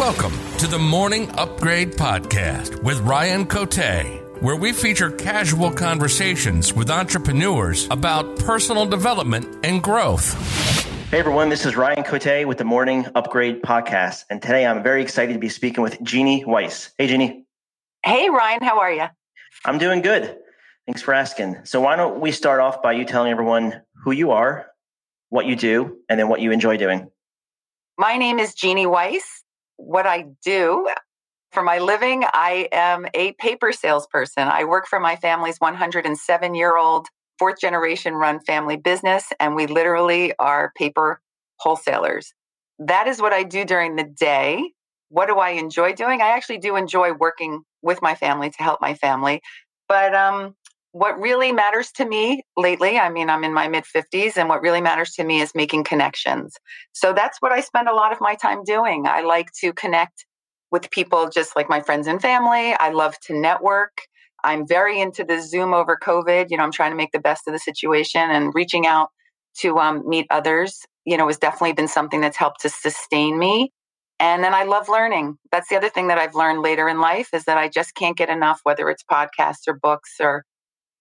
Welcome to the Morning Upgrade Podcast with Ryan Cote, where we feature casual conversations with entrepreneurs about personal development and growth. Hey everyone, this is Ryan Cote with the Morning Upgrade Podcast. And today I'm very excited to be speaking with Genie Weisz. Hey, Genie. Hey, Ryan, how are you? I'm doing good. Thanks for asking. So, why don't we start off by you telling everyone who you are, what you do, and then what you enjoy doing? My name is Genie Weisz what I do for my living, I am a paper salesperson. I work for my family's 107 year old, fourth generation run family business, and we literally are paper wholesalers. That is what I do during the day. What do I enjoy doing? I actually do enjoy working with my family to help my family. But um, what really matters to me lately, I mean, I'm in my mid 50s, and what really matters to me is making connections. So that's what I spend a lot of my time doing. I like to connect with people just like my friends and family. I love to network. I'm very into the Zoom over COVID. You know, I'm trying to make the best of the situation and reaching out to um, meet others, you know, has definitely been something that's helped to sustain me. And then I love learning. That's the other thing that I've learned later in life is that I just can't get enough, whether it's podcasts or books or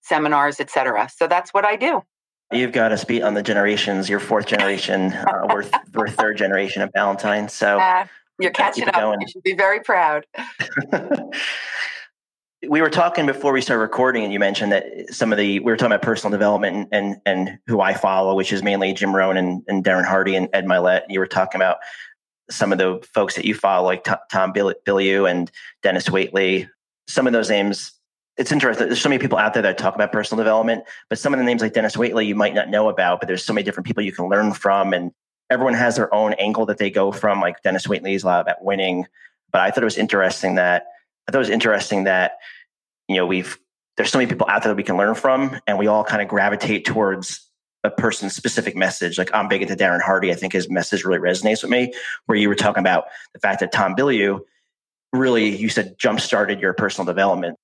seminars, etc. So that's what I do. You've got us beat on the generations. You're fourth generation. uh, we're, we're third generation of Valentine. So uh, you're catching up. Going. You should be very proud. we were talking before we started recording, and you mentioned that some of the we were talking about personal development and and, and who I follow, which is mainly Jim Rohn and, and Darren Hardy and Ed Mylett. You were talking about some of the folks that you follow, like Tom Bilyeu and Dennis Waitley. Some of those names it's interesting. There's so many people out there that talk about personal development, but some of the names like Dennis Waitley you might not know about, but there's so many different people you can learn from. And everyone has their own angle that they go from. Like Dennis Waitley is a lot about winning. But I thought it was interesting that I thought it was interesting that, you know, we've there's so many people out there that we can learn from, and we all kind of gravitate towards a person's specific message. Like I'm big into Darren Hardy. I think his message really resonates with me. Where you were talking about the fact that Tom Bilyeu really, you said, jump started your personal development.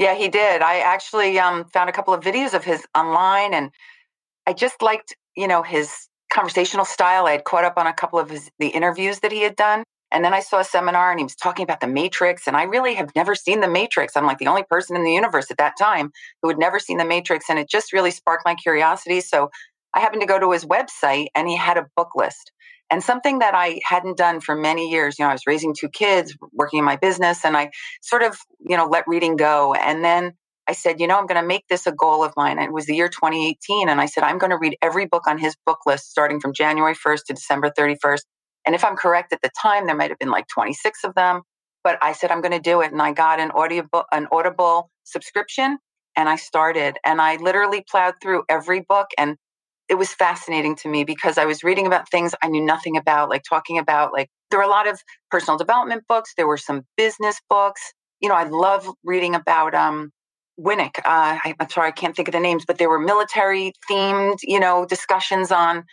Yeah, he did. I actually um, found a couple of videos of his online, and I just liked, you know, his conversational style. I had caught up on a couple of his, the interviews that he had done. And then I saw a seminar and he was talking about the Matrix. And I really have never seen the Matrix. I'm like the only person in the universe at that time who had never seen the Matrix. And it just really sparked my curiosity. So I happened to go to his website and he had a book list and something that I hadn't done for many years. You know, I was raising two kids, working in my business, and I sort of, you know, let reading go. And then I said, you know, I'm going to make this a goal of mine. It was the year 2018. And I said, I'm going to read every book on his book list starting from January 1st to December 31st. And if I'm correct at the time, there might have been like 26 of them. But I said, I'm going to do it. And I got an audible, an audible subscription and I started and I literally plowed through every book and it was fascinating to me because I was reading about things I knew nothing about, like talking about like there were a lot of personal development books. There were some business books. You know, I love reading about um, Winnick. Uh, I, I'm sorry, I can't think of the names, but there were military themed, you know, discussions on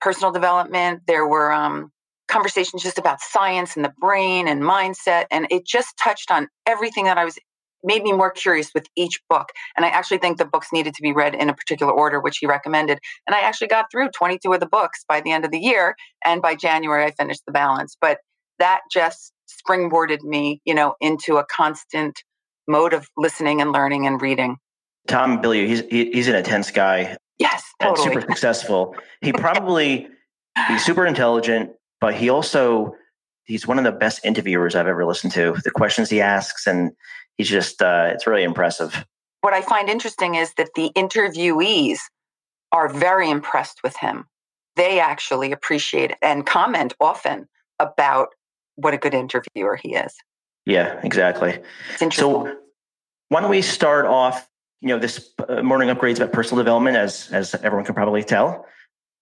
personal development. There were um, conversations just about science and the brain and mindset, and it just touched on everything that I was made me more curious with each book. And I actually think the books needed to be read in a particular order, which he recommended. And I actually got through 22 of the books by the end of the year. And by January, I finished the balance. But that just springboarded me, you know, into a constant mode of listening and learning and reading. Tom Bilyeu, he's he's an intense guy. Yes, totally. super successful. He probably he's super intelligent, but he also he's one of the best interviewers I've ever listened to. The questions he asks and he's just uh, it's really impressive. What I find interesting is that the interviewees are very impressed with him. They actually appreciate and comment often about what a good interviewer he is. Yeah, exactly. So why don't we start off? You know, this uh, morning upgrades about personal development, as as everyone can probably tell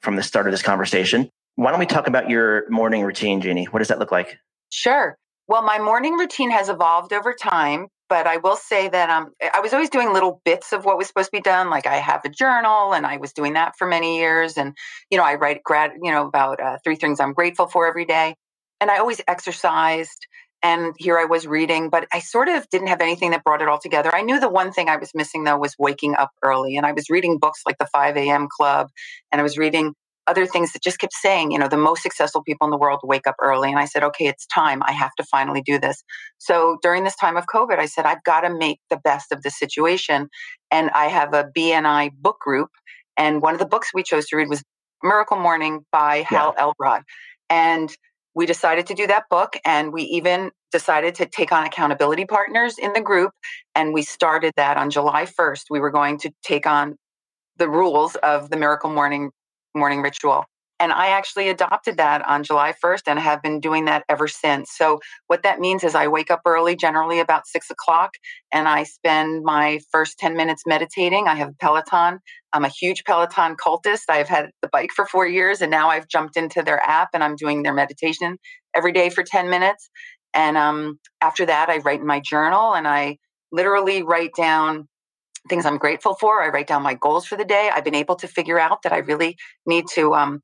from the start of this conversation. Why don't we talk about your morning routine, Genie? What does that look like? Sure. Well, my morning routine has evolved over time but I will say that um, I was always doing little bits of what was supposed to be done. Like I have a journal, and I was doing that for many years. And you know, I write grad, you know, about uh, three things I'm grateful for every day. And I always exercised. And here I was reading, but I sort of didn't have anything that brought it all together. I knew the one thing I was missing though was waking up early. And I was reading books like the 5 a.m. Club, and I was reading other things that just kept saying, you know, the most successful people in the world wake up early. And I said, okay, it's time. I have to finally do this. So during this time of COVID, I said, I've got to make the best of the situation. And I have a BNI book group. And one of the books we chose to read was Miracle Morning by yeah. Hal Elrod. And we decided to do that book and we even decided to take on accountability partners in the group and we started that on july 1st we were going to take on the rules of the miracle morning morning ritual and i actually adopted that on july 1st and have been doing that ever since so what that means is i wake up early generally about six o'clock and i spend my first 10 minutes meditating i have a peloton I'm a huge Peloton cultist. I've had the bike for four years and now I've jumped into their app and I'm doing their meditation every day for 10 minutes. And um, after that, I write in my journal and I literally write down things I'm grateful for. I write down my goals for the day. I've been able to figure out that I really need to um,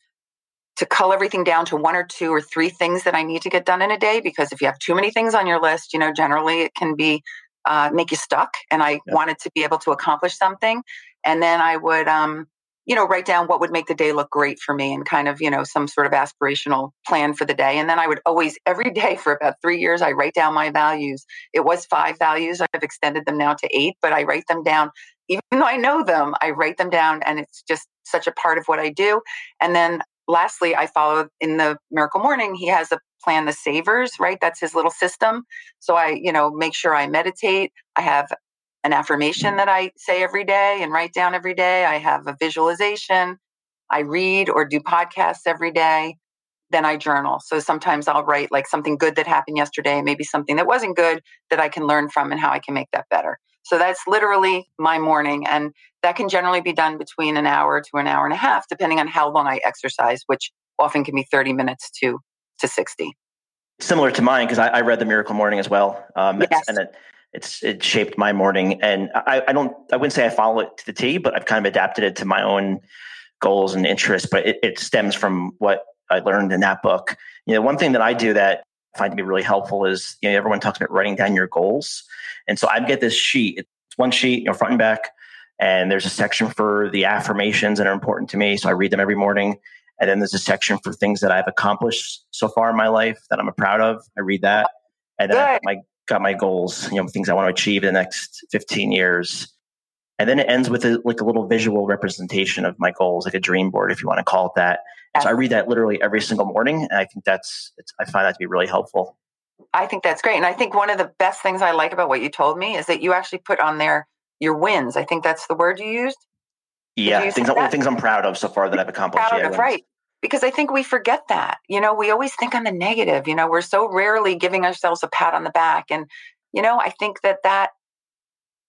to cull everything down to one or two or three things that I need to get done in a day. Because if you have too many things on your list, you know, generally it can be uh, make you stuck. And I yeah. wanted to be able to accomplish something and then I would um, you know write down what would make the day look great for me and kind of you know some sort of aspirational plan for the day. And then i would always every day for about three years i write down my values. It was five values. I've extended them now to eight but i write them down. Even though i know them i write them down and it's just such a part of what i do. And then lastly i follow in the miracle morning he has a plan the savers right? That's his little system. So i you know make sure i meditate. I have an affirmation that I say every day and write down every day. I have a visualization. I read or do podcasts every day. Then I journal. So sometimes I'll write like something good that happened yesterday, maybe something that wasn't good that I can learn from and how I can make that better. So that's literally my morning. And that can generally be done between an hour to an hour and a half, depending on how long I exercise, which often can be 30 minutes to, to 60. Similar to mine, because I, I, read The Miracle Morning as well. Um, yes. And it, it's it shaped my morning. And I, I don't i wouldn't say i follow it to the t but i've kind of adapted it to my own goals and interests. But it, it stems from what i learned in that book. You know one thing that i do that I find to be really helpful is you know everyone talks about writing down your goals. And so i get this sheet. It's one sheet you know front and back and there's a section for the affirmations that are important to me. So i read them every morning. And then there's a section for things that i've accomplished so far in my life that i'm proud of. I read that. And then my got my goals, you know, things I want to achieve in the next 15 years. And then it ends with a, like a little visual representation of my goals, like a dream board, if you want to call it that. So I read that literally every single morning. And I think that's, I find that to be really helpful. I think that's great. And I think one of the best things I like about what you told me is that you actually put on there your wins. I think that's the word you used. Yeah, you things, things I'm proud of so far that I've accomplished. Proud yeah, of, right because I think we forget that. You know, we always think on the negative. You know, we're so rarely giving ourselves a pat on the back. And, you know, I think that that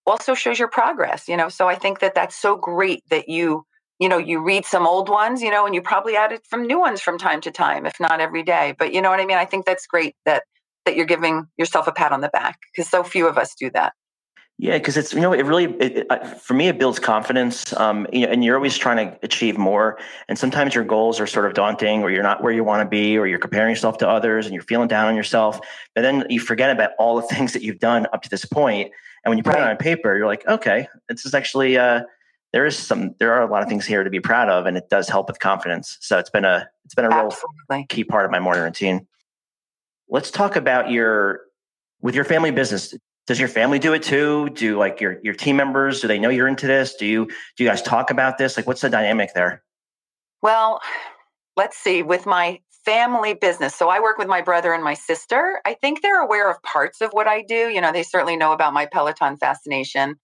also shows your progress, you know. So I think that that's so great that you, you know, you read some old ones, you know, and you probably added from new ones from time to time, if not every day. But you know what I mean? I think that's great that that you're giving yourself a pat on the back because so few of us do that. Yeah, because it's you know it really it, it, for me it builds confidence, um, you know, and you're always trying to achieve more. And sometimes your goals are sort of daunting, or you're not where you want to be, or you're comparing yourself to others, and you're feeling down on yourself. But then you forget about all the things that you've done up to this point, and when you put right. it on paper, you're like, okay, this is actually uh, there is some there are a lot of things here to be proud of, and it does help with confidence. So it's been a it's been a Absolutely. real key part of my morning routine. Let's talk about your with your family business does your family do it too? Do like your your team members do they know you're into this? Do you do you guys talk about this? Like what's the dynamic there? Well, let's see with my family business. So I work with my brother and my sister. I think they're aware of parts of what I do. You know, they certainly know about my Peloton fascination.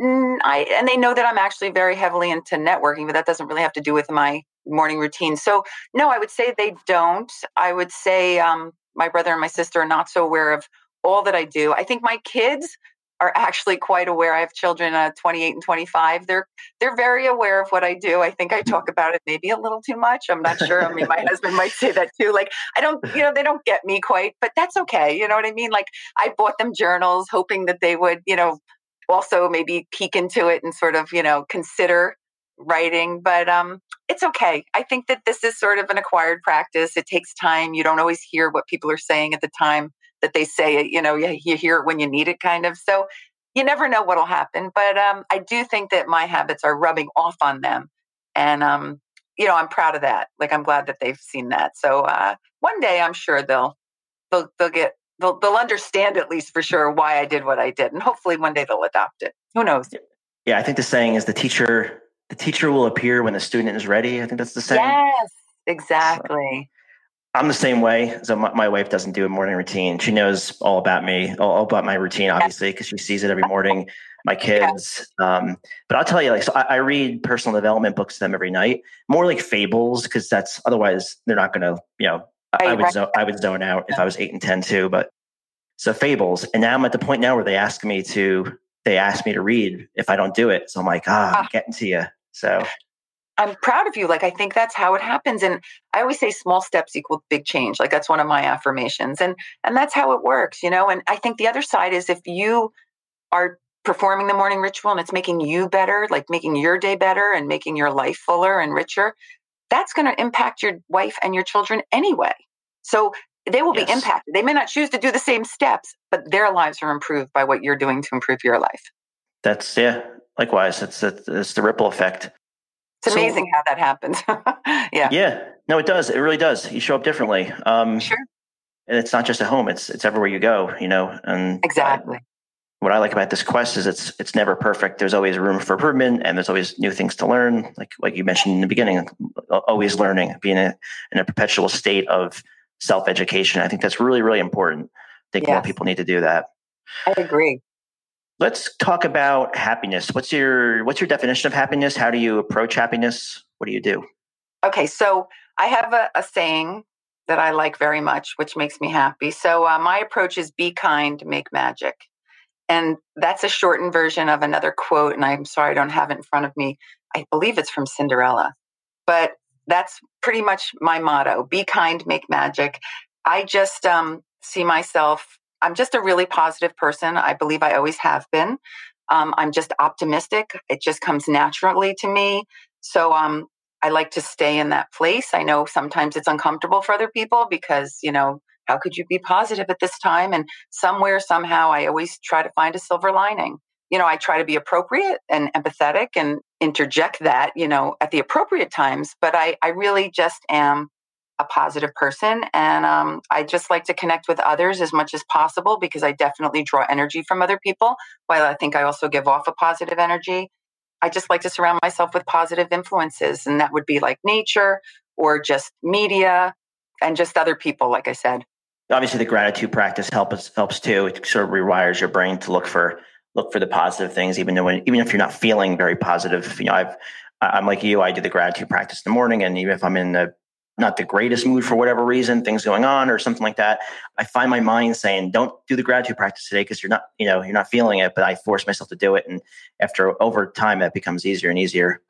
Mm, I, and they know that I'm actually very heavily into networking, but that doesn't really have to do with my morning routine. So, no, I would say they don't. I would say um, my brother and my sister are not so aware of all that I do. I think my kids are actually quite aware. I have children, uh, 28 and 25. They're they're very aware of what I do. I think I mm. talk about it maybe a little too much. I'm not sure. I mean, my husband might say that too. Like I don't, you know, they don't get me quite, but that's okay. You know what I mean? Like I bought them journals, hoping that they would, you know, also maybe peek into it and sort of, you know, consider writing. But um, it's okay. I think that this is sort of an acquired practice. It takes time. You don't always hear what people are saying at the time that they say it, you know, you, you hear it when you need it kind of. So you never know what'll happen. But um, I do think that my habits are rubbing off on them. And um, you know, I'm proud of that. Like I'm glad that they've seen that. So uh, one day I'm sure they'll they'll they'll get they'll they'll understand at least for sure why I did what I did, and hopefully one day they'll adopt it. Who knows? Yeah, I think the saying is the teacher the teacher will appear when the student is ready. I think that's the saying. Yes, exactly. So, I'm the same way. So my, my, wife doesn't do a morning routine. She knows all about me, all, all about my routine, obviously, because she sees it every morning. My kids, um, but I'll tell you, like, so I, I, read personal development books to them every night, more like fables, because that's otherwise they're not going to, you know, I, I would I would zone out if I was eight and ten too. But so fables, and now I'm at the point now where they ask me to, they ask me to read if I don't do it. So I'm like, ah, I'm ah. getting to you. So I'm proud of you. Like, I think that's how it happens. And I always say small steps equal big change. Like, that's one of my affirmations. And, and that's how it works, you know? And I think the other side is if you are performing the morning ritual and it's making you better, like making your day better and making your life fuller and richer, that's going to impact your wife and your children anyway. So they will yes. be impacted. They may not choose to do the same steps, but their lives are improved by what you're doing to improve your life. That's, yeah, likewise. It's, it's the ripple effect. It's amazing so, how that happens. yeah. Yeah. No, it does. It really does. You show up differently. Um, sure. And it's not just at home. It's it's everywhere you go. You know. And exactly. what I like about this quest is it's it's never perfect. There's always room for improvement, and there's always new things to learn. Like like you mentioned in the beginning, always learning, being a, in a perpetual state of self education. I think that's really really important. I think yes. more people need to do that. I agree. Let's talk about happiness. What's your what's your definition of happiness? How do you approach happiness? What do you do? Okay, so I have a, a saying that I like very much, which makes me happy. So uh, my approach is be kind, make magic. And that's a shortened version of another quote. And I'm sorry I don't have it in front of me. I believe it's from Cinderella. But that's pretty much my motto be kind, make magic. I just um, see myself I'm just a really positive person. I believe I always have been. Um, I'm just optimistic. It just comes naturally to me. So um, I like to stay in that place. I know sometimes it's uncomfortable for other people because, you know, how could you be positive at this time? And somewhere, somehow, I always try to find a silver lining. You know, I try to be appropriate and empathetic and interject that, you know, at the appropriate times. But I, I really just am a positive person and um, i just like to connect with others as much as possible because i definitely draw energy from other people while i think i also give off a positive energy. I just like to surround myself with positive influences and that would be like nature or just media and just other people like i said. Obviously the gratitude practice helps helps too. It sort of rewires your brain to look for look for the positive things even though when, even if you're not feeling very positive. You know i've i'm like you i do the gratitude practice in the morning and even if i'm in the not the greatest mood for whatever reason, things going on or something like that, I find my mind saying, "Don't do the gratitude practice today because you're not, you know, you're not feeling it." But I force myself to do it, and after over time, that becomes easier and easier.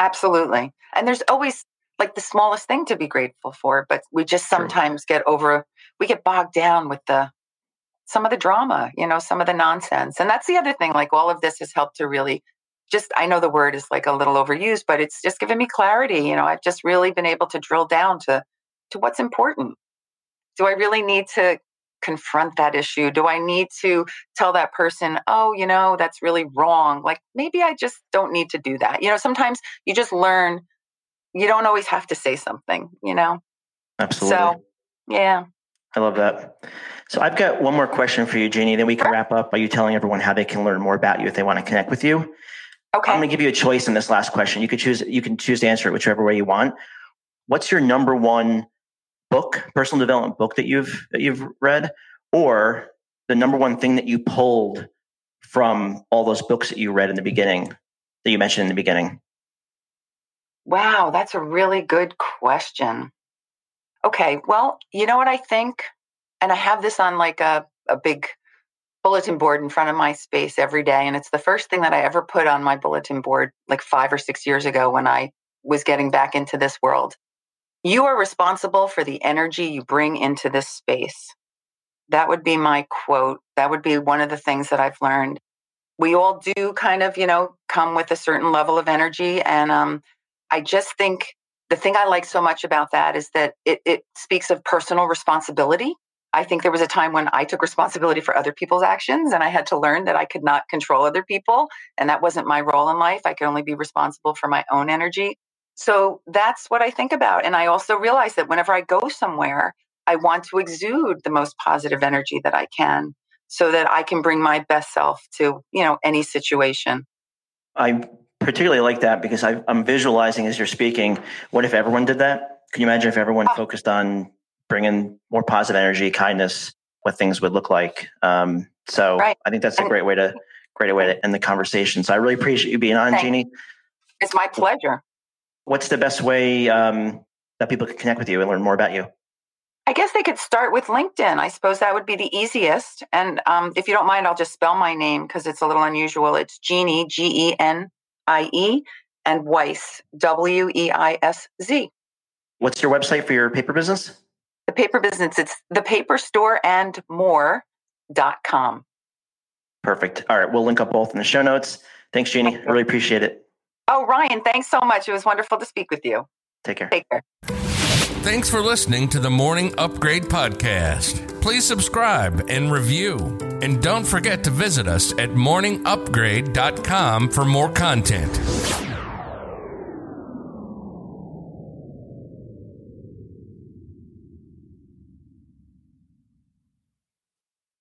Absolutely, and there's always like the smallest thing to be grateful for, but we just sometimes True. get over, we get bogged down with the some of the drama, you know, some of the nonsense, and that's the other thing. Like all of this has helped to really just I know the word is like a little overused, but it's just given me clarity. You know, I've just really been able to drill down to to what's important. Do I really need to confront that issue? Do I need to tell that person, "Oh, you know, that's really wrong." Like maybe I just don't need to do that. You know, sometimes you just learn you don't always have to say something, you know. Absolutely. So, yeah. I love that. So I've got one more question for you, Genie. Then we can wrap up by you telling everyone how they can learn more about you if they want to connect with you. Okay. I'm going to give you a choice in this last question. You can choose. You can choose to answer it whichever way you want. What's your number one book, personal development book that you've that you've read, or the number one thing that you pulled from all those books that you read in the beginning that you mentioned in the beginning? Wow, that's a really good question. Okay, well, you know what I think, and I have this on like a a big bulletin board in front of my space every day. And it's the first thing that I ever put on my bulletin board like five or six years ago when I was getting back into this world. You are responsible for the energy you bring into this space. That would be my quote. That would be one of the things that I've learned. We all do kind of, you know, come with a certain level of energy. And um, I just think the thing I like so much about that is that it, it speaks of personal responsibility I think there was a time when I took responsibility for other people's actions and I had to learn that I could not control other people. And that wasn't my role in life. I could only be responsible for my own energy. So that's what I think about. And I also realize that whenever I go somewhere, I want to exude the most positive energy that I can so that I can bring my best self to, you know, any situation. I particularly like that because I, am visualizing as you're speaking. What if everyone did that? Can you imagine if everyone oh. focused on bringing more positive energy, kindness, what things would look like? Um, so right. I think that's a great way to great way to end the conversation. So I really appreciate you being on, Thanks. Genie. It's my pleasure. What's the best way um, that people can connect with you and learn more about you? I guess they could start with LinkedIn. I suppose that would be the easiest. And um, if you don't mind, I'll just spell my name because it's a little unusual. It's Genie, G E N I E, and Weisz, W E I S Z. What's your website for your paper business? The paper business, it's the paper store and more.com. Perfect. All right. We'll link up both in the show notes. Thanks, Genie. Thank really appreciate it. Oh, Ryan, thanks so much. It was wonderful to speak with you. Take care. Take care. Thanks for listening to the Morning Upgrade Podcast. Please subscribe and review. And don't forget to visit us at morningupgrade.com for more content.